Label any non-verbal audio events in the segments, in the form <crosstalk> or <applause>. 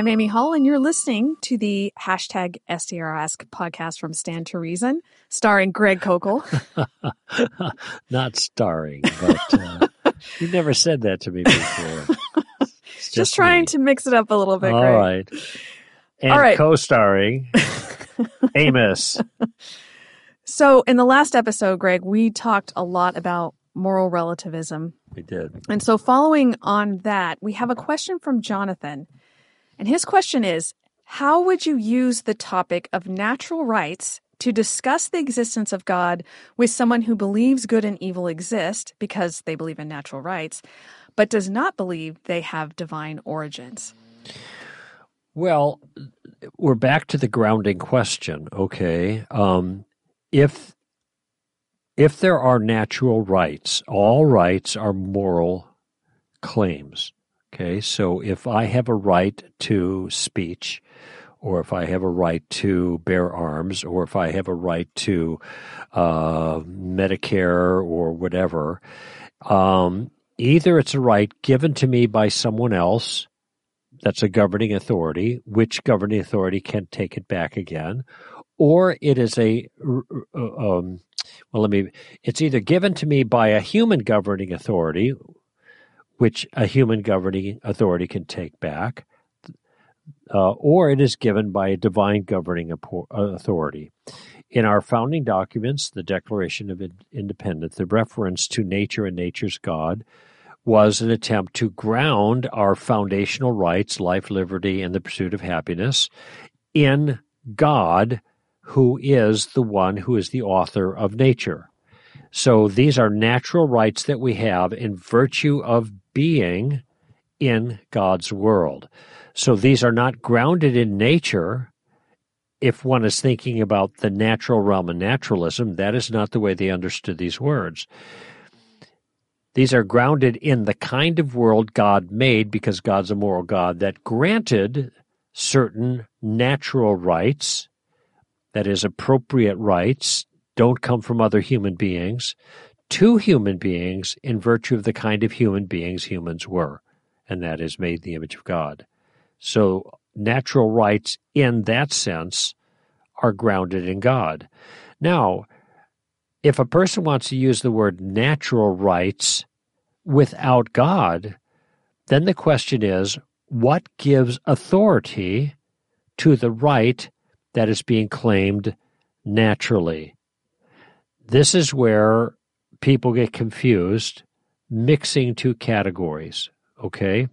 I'm Amy Hall, and you're listening to the hashtag STRask podcast from Stand to Reason, starring Greg Koukl. <laughs> <laughs> Not starring, but uh, you never said that to me before. <laughs> Just, just, trying me. to mix it up a little bit. All Greg. right. And All right. co-starring Amos. So, in the last episode, Greg, we talked a lot about moral relativism. We did. And so, following on that, we have a question from Jonathan. And his question is How would you use the topic of natural rights to discuss the existence of God with someone who believes good and evil exist because they believe in natural rights, but does not believe they have divine origins? Well, we're back to the grounding question. Okay, um, if if there are natural rights, all rights are moral claims. Okay, so if I have a right to speech, or if I have a right to bear arms, or if I have a right to uh, Medicare or whatever, um, either it's a right given to me by someone else that's a governing authority, which governing authority can take it back again, or it is a um, well, let me. It's either given to me by a human governing authority, which a human governing authority can take back, uh, or it is given by a divine governing authority. In our founding documents, the Declaration of Independence, the reference to nature and nature's God was an attempt to ground our foundational rights, life, liberty, and the pursuit of happiness, in God, who is the one who is the author of nature. So these are natural rights that we have in virtue of being in God's world. So these are not grounded in nature. If one is thinking about the natural realm and naturalism, that is not the way they understood these words. These are grounded in the kind of world God made because God's a moral God that granted certain natural rights, that is, appropriate rights, don't come from other human beings, to human beings in virtue of the kind of human beings humans were, and that is made in the image of God. So, natural rights in that sense are grounded in God. Now, if a person wants to use the word natural rights without God, then the question is what gives authority to the right that is being claimed naturally? This is where people get confused, mixing two categories, okay?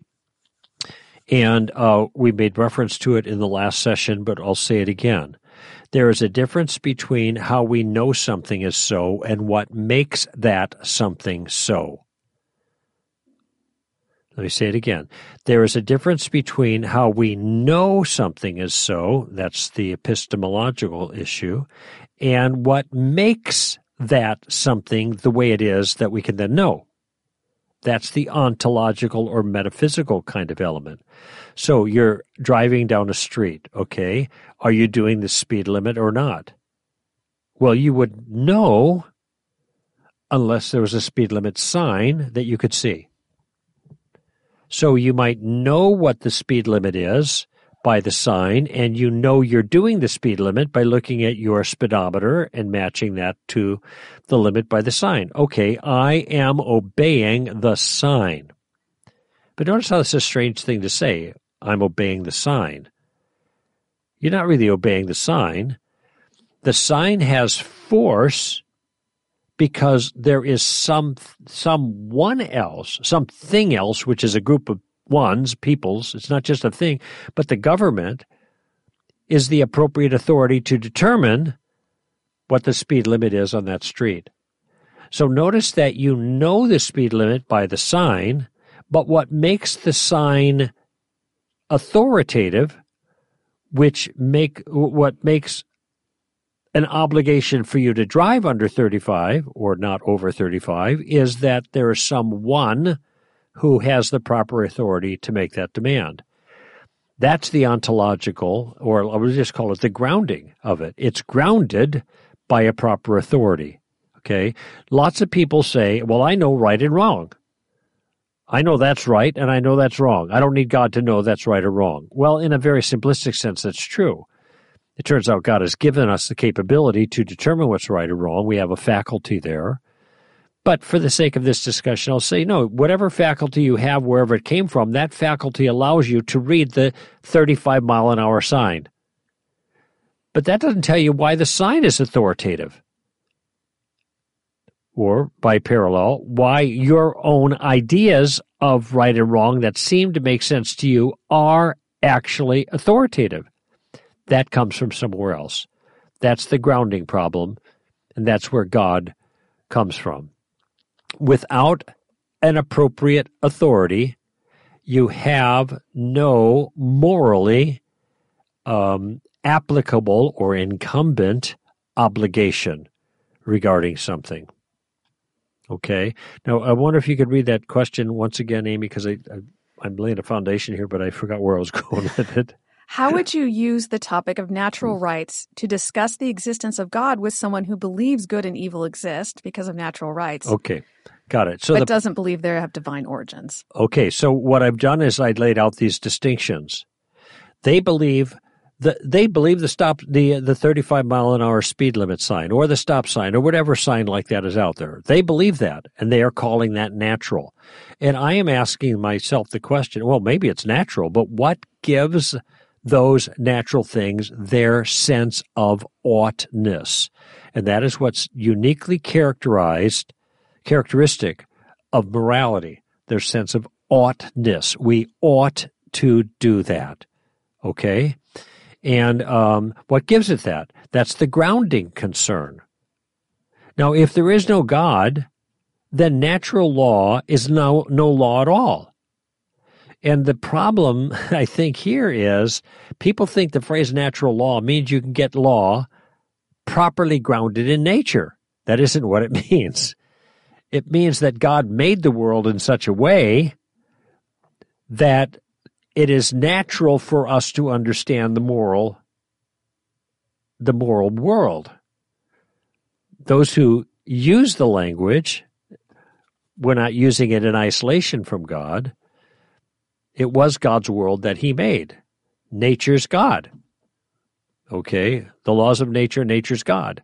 And uh, we made reference to it in the last session, but I'll say it again. There is a difference between how we know something is so and what makes that something so. Let me say it again. There is a difference between how we know something is so, that's the epistemological issue, and what makes that something the way it is that we can then know. That's the ontological or metaphysical kind of element. So you're driving down a street, okay? Are you doing the speed limit or not? Well, you would know unless there was a speed limit sign that you could see. So you might know what the speed limit is by the sign, and you know you're doing the speed limit by looking at your speedometer and matching that to the limit by the sign. Okay, I am obeying the sign. But notice how this is a strange thing to say. I'm obeying the sign. You're not really obeying the sign. The sign has force because there is some someone else, something else, which is a group of ones, peoples. It's not just a thing, but the government is the appropriate authority to determine what the speed limit is on that street. So notice that you know the speed limit by the sign, but what makes the sign authoritative, which make what makes an obligation for you to drive under 35 or not over 35 is that there is someone who has the proper authority to make that demand. That's the ontological, or I would just call it the grounding of it. It's grounded by a proper authority. Okay. Lots of people say, well, I know right and wrong. I know that's right and I know that's wrong. I don't need God to know that's right or wrong. Well, in a very simplistic sense, that's true. It turns out God has given us the capability to determine what's right or wrong. We have a faculty there. But for the sake of this discussion, I'll say no, whatever faculty you have, wherever it came from, that faculty allows you to read the 35 mile an hour sign. But that doesn't tell you why the sign is authoritative. Or, by parallel, why your own ideas of right and wrong that seem to make sense to you are actually authoritative. That comes from somewhere else. That's the grounding problem, and that's where God comes from without an appropriate authority, you have no morally um, applicable or incumbent obligation regarding something. Okay. Now, I wonder if you could read that question once again, Amy, because I, I, am laying a foundation here, but I forgot where I was <laughs> going with it. How would you use the topic of natural rights to discuss the existence of God with someone who believes good and evil exist because of natural rights? Okay. Got it. So but the, doesn't believe they have divine origins. Okay, so what I've done is I laid out these distinctions. They believe the they believe the stop the the 35 mile an hour speed limit sign or the stop sign or whatever sign like that is out there. They believe that and they are calling that natural. And I am asking myself the question, well maybe it's natural, but what gives those natural things their sense of oughtness? And that is what's uniquely characterized characteristic of morality, their sense of oughtness. We ought to do that. Okay? And um, what gives it that? That's the grounding concern. Now, if there is no God, then natural law is no, no law at all. And the problem, <laughs> I think, here is people think the phrase natural law means you can get law properly grounded in nature. That isn't what it <laughs> means. It means that God made the world in such a way that it is natural for us to understand the moral the moral world. Those who use the language, we're not using it in isolation from God. It was God's world that He made. Nature's God. Okay? The laws of nature, nature's God.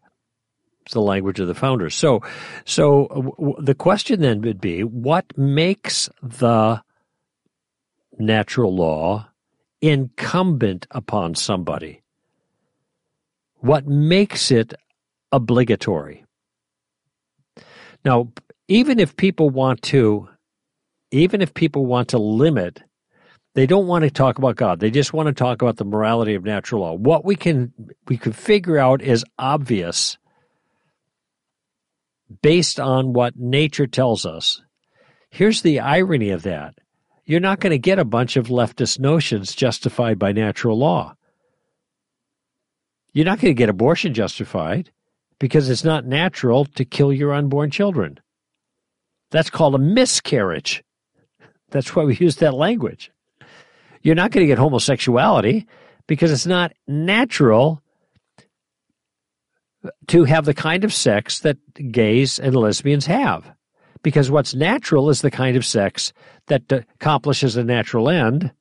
It's the language of the founders. So, so w- the question then would be, what makes the natural law incumbent upon somebody? What makes it obligatory? Now, even if people want to, even if people want to limit, they don't want to talk about God. They just want to talk about the morality of natural law. What we can we can figure out is obvious based on what nature tells us. Here's the irony of that you're not going to get a bunch of leftist notions justified by natural law. You're not going to get abortion justified because it's not natural to kill your unborn children. That's called a miscarriage. That's why we use that language. You're not going to get homosexuality because it's not natural to have the kind of sex that gays and lesbians have. Because what's natural is the kind of sex that accomplishes a natural end,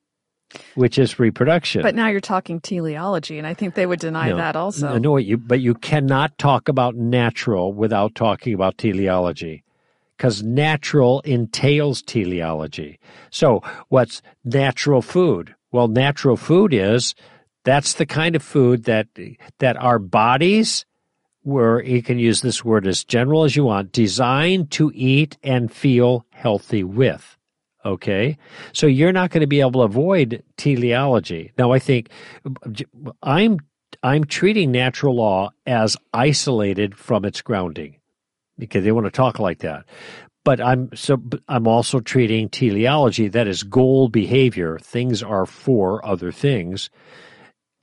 which is reproduction. But now you're talking teleology, and I think they would deny no, that also. No, you, but you cannot talk about natural without talking about teleology. Because natural entails teleology. So, what's natural food? Well, natural food is that's the kind of food that that our bodies were, you can use this word as general as you want, designed to eat and feel healthy with. Okay? So you're not going to be able to avoid teleology. Now, I think I'm, I'm treating natural law as isolated from its grounding because they want to talk like that. But I'm so I'm also treating teleology, that is goal behavior, things are for other things,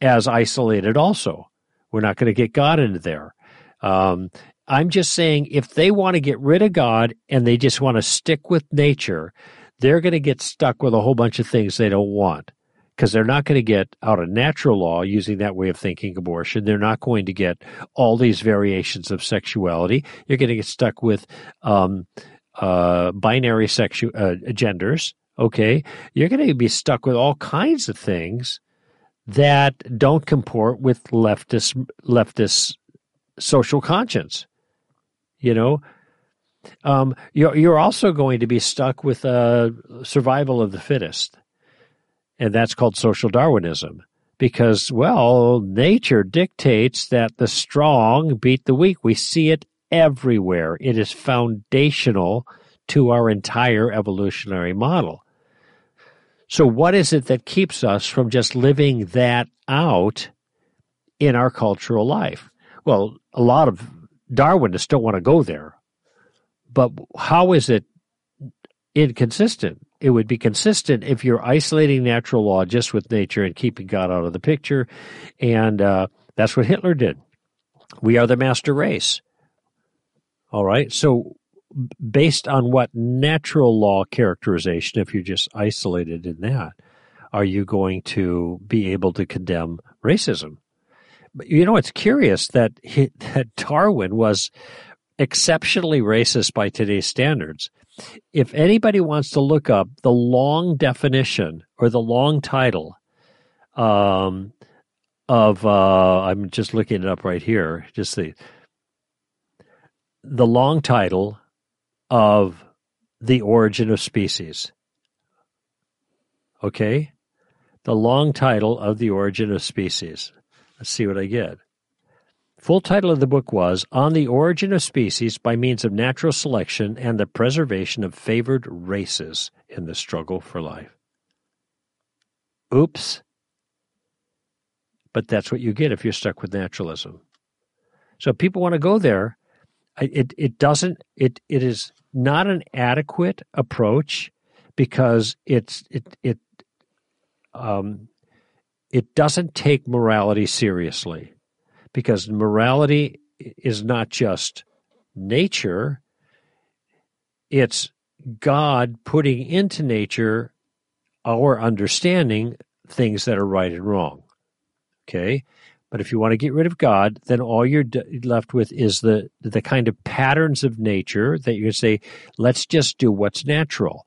as isolated also. We're not going to get God into there. Um, I'm just saying if they want to get rid of God and they just want to stick with nature, they're going to get stuck with a whole bunch of things they don't want because they're not going to get out of natural law using that way of thinking abortion. They're not going to get all these variations of sexuality. You're going to get stuck with um, uh, binary sexu- uh, genders, okay, you're going to be stuck with all kinds of things that don't comport with leftist leftist social conscience. You know, um, you're you're also going to be stuck with uh, survival of the fittest, and that's called social Darwinism. Because well, nature dictates that the strong beat the weak. We see it everywhere. It is foundational to our entire evolutionary model. So, what is it that keeps us from just living that out in our cultural life? Well, a lot of Darwinists don't want to go there. But how is it inconsistent? It would be consistent if you're isolating natural law just with nature and keeping God out of the picture. And uh, that's what Hitler did. We are the master race. All right. So, based on what natural law characterization, if you're just isolated in that, are you going to be able to condemn racism? But you know, it's curious that he, <laughs> that Darwin was exceptionally racist by today's standards. If anybody wants to look up the long definition or the long title um, of, uh, I'm just looking it up right here, just the the long title of the origin of species. Okay? The long title of the origin of species. Let's see what I get. Full title of the book was On the Origin of Species by Means of Natural Selection and the Preservation of Favored Races in the Struggle for Life. Oops. But that's what you get if you're stuck with naturalism. So people want to go there it it doesn't it it is not an adequate approach because it's it it um it doesn't take morality seriously because morality is not just nature it's god putting into nature our understanding things that are right and wrong okay but if you want to get rid of God, then all you're left with is the the kind of patterns of nature that you can say, let's just do what's natural.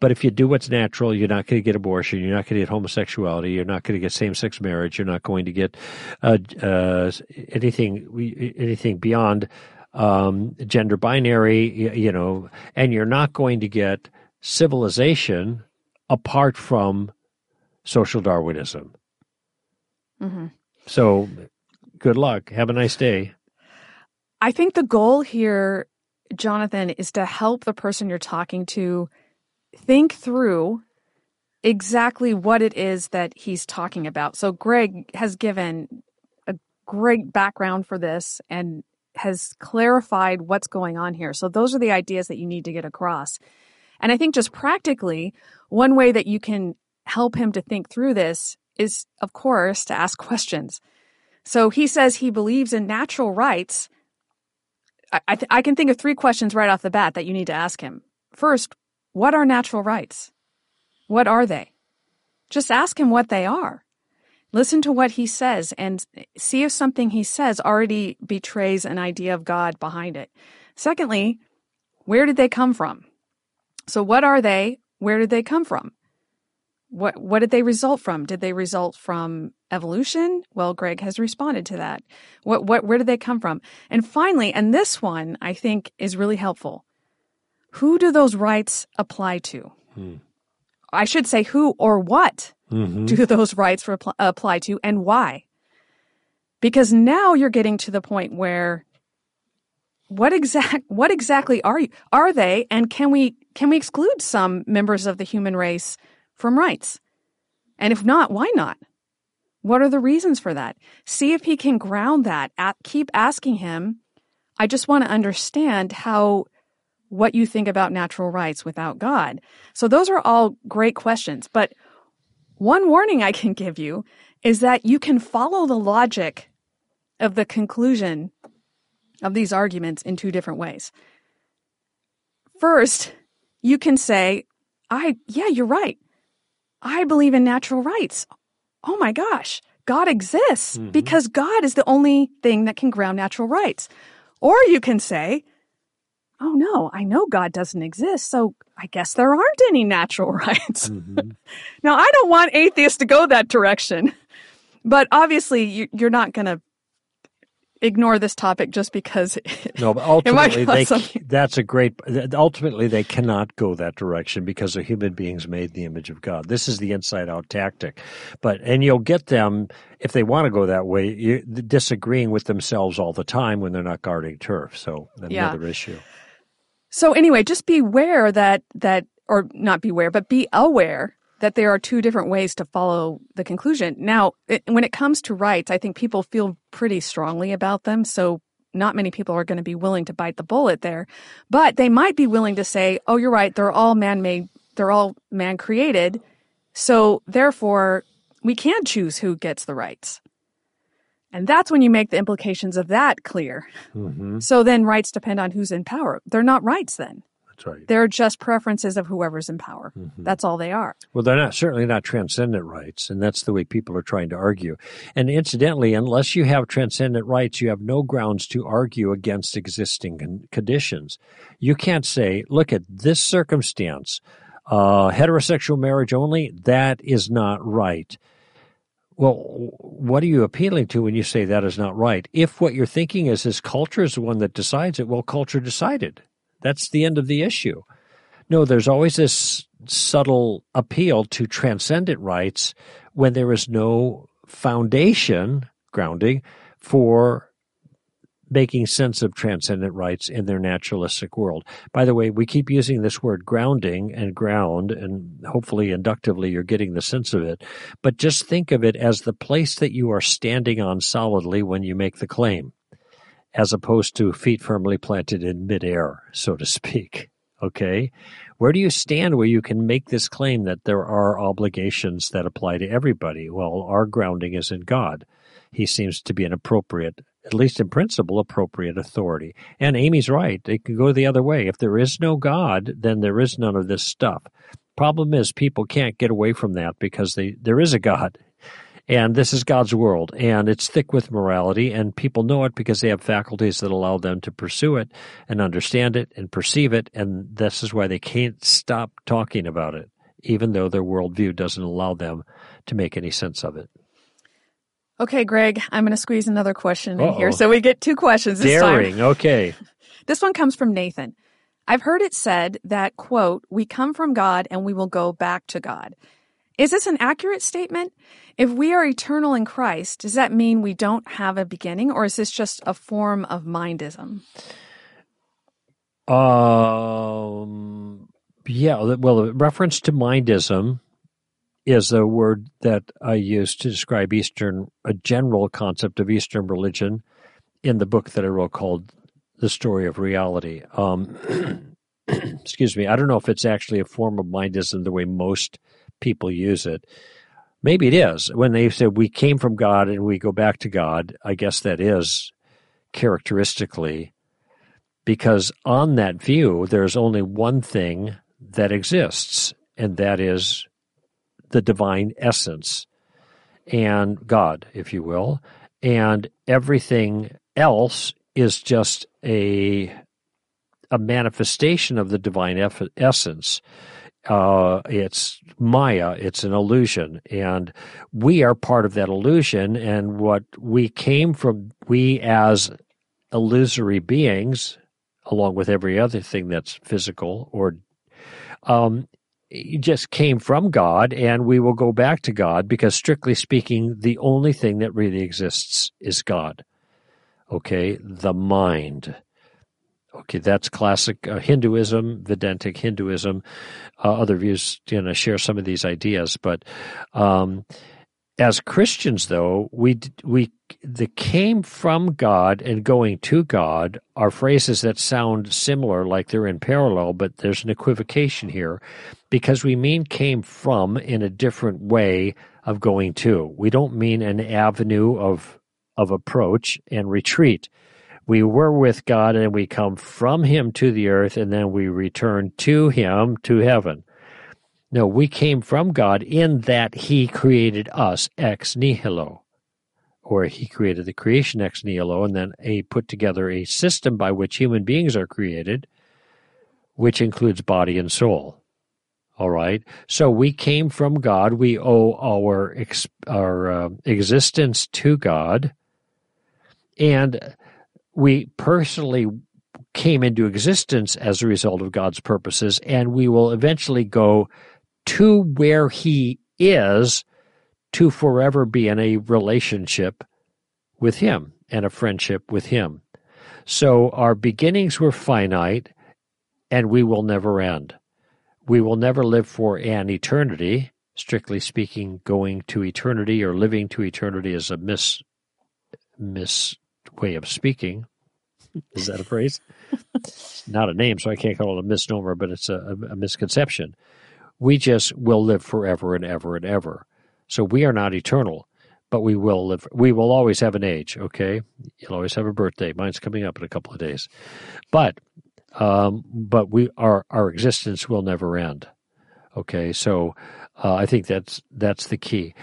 But if you do what's natural, you're not going to get abortion. You're not going to get homosexuality. You're not going to get same-sex marriage. You're not going to get uh, uh, anything anything beyond um, gender binary. You know, and you're not going to get civilization apart from social Darwinism. Mm-hmm. So good luck. Have a nice day. I think the goal here, Jonathan, is to help the person you're talking to think through exactly what it is that he's talking about. So Greg has given a great background for this and has clarified what's going on here. So those are the ideas that you need to get across. And I think just practically, one way that you can help him to think through this is, of course, to ask <laughs> questions. So he says he believes in natural rights. I, th- I can think of three questions right off the bat that you need to ask him. First, what are natural rights? What are they? Just ask him what they are. Listen to what he says and see if something he says already betrays an idea of God behind it. Secondly, where did they come from? So, what are they? Where did they come from? What what did they result from? Did they result from evolution? Well, Greg has responded to that. What what where did they come from? And finally, and this one I think is really helpful. Who do those rights apply to? Hmm. I should say who or what mm-hmm. do those rights repl- apply to and why? Because now you're getting to the point where what exact what exactly are you are they and can we can we exclude some members of the human race from rights? And if not, why not? What are the reasons for that? See if he can ground that. At, keep asking him. I just want to understand how what you think about natural rights without God. So those are all great questions. But one warning I can give you is that you can follow the logic of the conclusion of these arguments in two different ways. First, you can say, I, yeah, you're right. I believe in natural rights. Oh my gosh, God exists mm-hmm. because God is the only thing that can ground natural rights. Or you can say, oh no, I know God doesn't exist, so I guess there aren't any natural <laughs> rights. Mm-hmm. now, I don't want atheists to go that direction, but obviously, you're not going to ignore this topic just because <laughs> no but ultimately they that's a great ultimately they cannot go that direction because of human beings made in the image of god this is the inside out tactic but and you'll get them if they want to go that way disagreeing with themselves all the time when they're not guarding turf so another yeah. issue so anyway just beware that that or not beware but be aware that there are two different ways to follow the conclusion. Now, it, when it comes to rights, I think people feel pretty strongly about them. So not many people are going to be willing to bite the bullet there, but they might be willing to say, "Oh, you're right. They're all man-made. They're all man-created. So therefore, we can choose who gets the rights." And that's when you make the implications of that clear. Mm-hmm. So then rights depend on who's in power. They're not rights then. That's right. They're just preferences of whoever's in power. Mm-hmm. That's all they are. Well, they're not certainly not transcendent rights, and that's the way people are trying to argue. And incidentally, unless you have transcendent rights, you have no grounds to argue against existing conditions. You can't say, "Look at this circumstance, uh, heterosexual marriage only. That is not right." Well, what are you appealing to when you say that is not right? If what you're thinking is this culture is the one that decides it, well, culture decided. That's the end of the issue. No, there's always this subtle appeal to transcendent rights when there is no foundation grounding for making sense of transcendent rights in their naturalistic world. By the way, we keep using this word grounding and ground, and hopefully inductively you're getting the sense of it. But just think of it as the place that you are standing on solidly when you make the claim as opposed to feet firmly planted in midair, so to speak. Okay? Where do you stand where you can make this claim that there are obligations that apply to everybody? Well, our grounding is in God. He seems to be an appropriate, at least in principle, appropriate authority. And Amy's right. It could go the other way. If there is no God, then there is none of this stuff. Problem is, people can't get away from that because they, there is a God and this is God's world, and it's thick with morality, and people know it because they have faculties that allow them to pursue it and understand it and perceive it, and this is why they can't stop talking about it, even though their worldview doesn't allow them to make any sense of it. Okay, Greg, I'm going to squeeze another question in Uh-oh. here. So we get two questions this Daring, time. okay. <laughs> This one comes from Nathan. I've heard it said that, quote, we come from God and we will go back to God. Is this an accurate statement? If we are eternal in Christ, does that mean we don't have a beginning, or is this just a form of mindism? Um, yeah, well, reference to mindism is a word that I use to describe Eastern, a general concept of Eastern religion in the book that I wrote called The Story of Reality. Um, <clears throat> excuse me, I don't know if it's actually a form of mindism the way most people use it. Maybe it is. When they say we came from God and we go back to God, I guess that is characteristically because on that view, there's only one thing that exists, and that is the divine essence and God, if you will. And everything else is just a a manifestation of the divine essence uh, it's Maya, it's an illusion, and we are part of that illusion. And what we came from, we as illusory beings, along with every other thing that's physical or um, just came from God, and we will go back to God because, strictly speaking, the only thing that really exists is God. Okay, the mind. Okay, that's classic uh, Hinduism, Vedantic Hinduism. Uh, other views you know share some of these ideas, but um, as Christians, though we we the came from God and going to God are phrases that sound similar, like they're in parallel, but there's an equivocation here because we mean came from in a different way of going to. We don't mean an avenue of of approach and retreat we were with God and we come from Him to the earth and then we return to Him to heaven. No, we came from God in that He created us ex nihilo, or He created the creation ex nihilo, and then A put together a system by which human beings are created, which includes body and soul. All right. So we came from God. We owe our our uh, existence to God, and we personally came into existence as a result of God's purposes, and we will eventually go to where He is to forever be in a relationship with Him and a friendship with Him. So our beginnings were finite, and we will never end we will never live for an eternity. Strictly speaking, going to eternity or living to eternity is a mis mis way of speaking. <laughs> Is that a phrase? <laughs> Not a name, so I can't call it a misnomer, but it's a, a misconception. We just will live forever and ever and ever. So we are not eternal, but we will live. We will always have an age. Okay, you'll always have a birthday. Mine's coming up in a couple of days, but um, but we our our existence will never end. Okay, so uh, I think that's that's the key.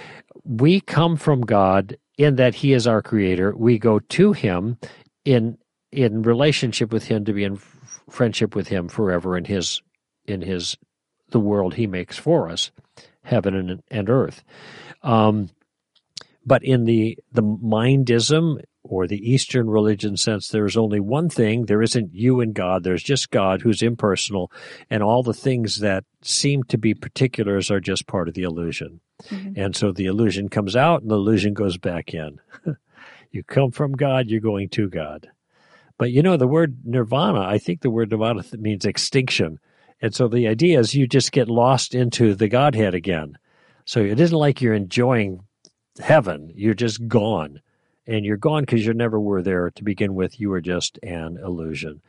We come from God in that He is our Creator. We go to Him in in relationship with Him to be in friendship with Him forever in His in His the world He makes for us, heaven and, and earth. Um, but in the the mindism or the Eastern religion sense, there is only one thing. There isn't you and God. There's just God who's impersonal, and all the things that seem to be particulars are just part of the illusion. Mm-hmm. And so the illusion comes out, and the illusion goes back in. <laughs> you come from God, you're going to God. But you know, the word nirvana, I think the word nirvana means extinction. And so the idea is you just get lost into the Godhead again. So it isn't like you're enjoying heaven, you're just gone and you're gone because you never were there to begin with. You were just an illusion.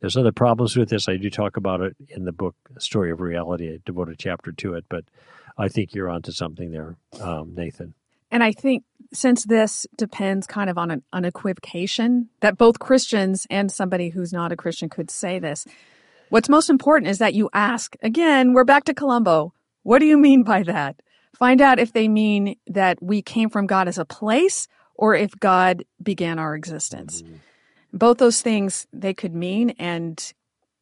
There's other problems with this. I do talk about it in the book Story of Reality. I devote a chapter to it, but I think you're onto something there, um, Nathan. And I think since this depends kind of on an unequivocation that both Christians and somebody who's not a Christian could say this, what's most important is that you ask again, we're back to Columbo. What do you mean by that? Find out if they mean that we came from God as a place or if God began our existence. Mm-hmm. Both those things they could mean, and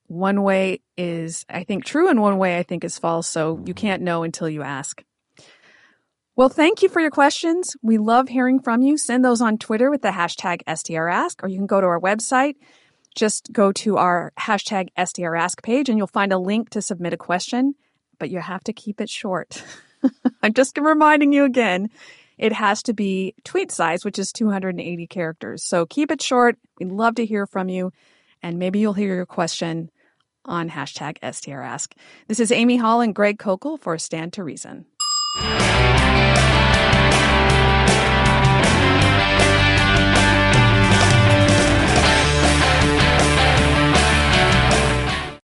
one way is, I think, true, and one way I think is false. So you can't know until you ask. Well, thank you for your questions. We love hearing from you. Send those on Twitter with the hashtag STRask, or you can go to our website. Just go to our hashtag STRask page and you'll find a link to submit a question, but you have to keep it short. <laughs> I'm just reminding you again it has to be tweet size, which is 280 characters. So keep it short. We'd love to hear from you, and maybe you'll hear your question on hashtag STRask. This is Amy Hall and Greg Koukl for Stand to Reason.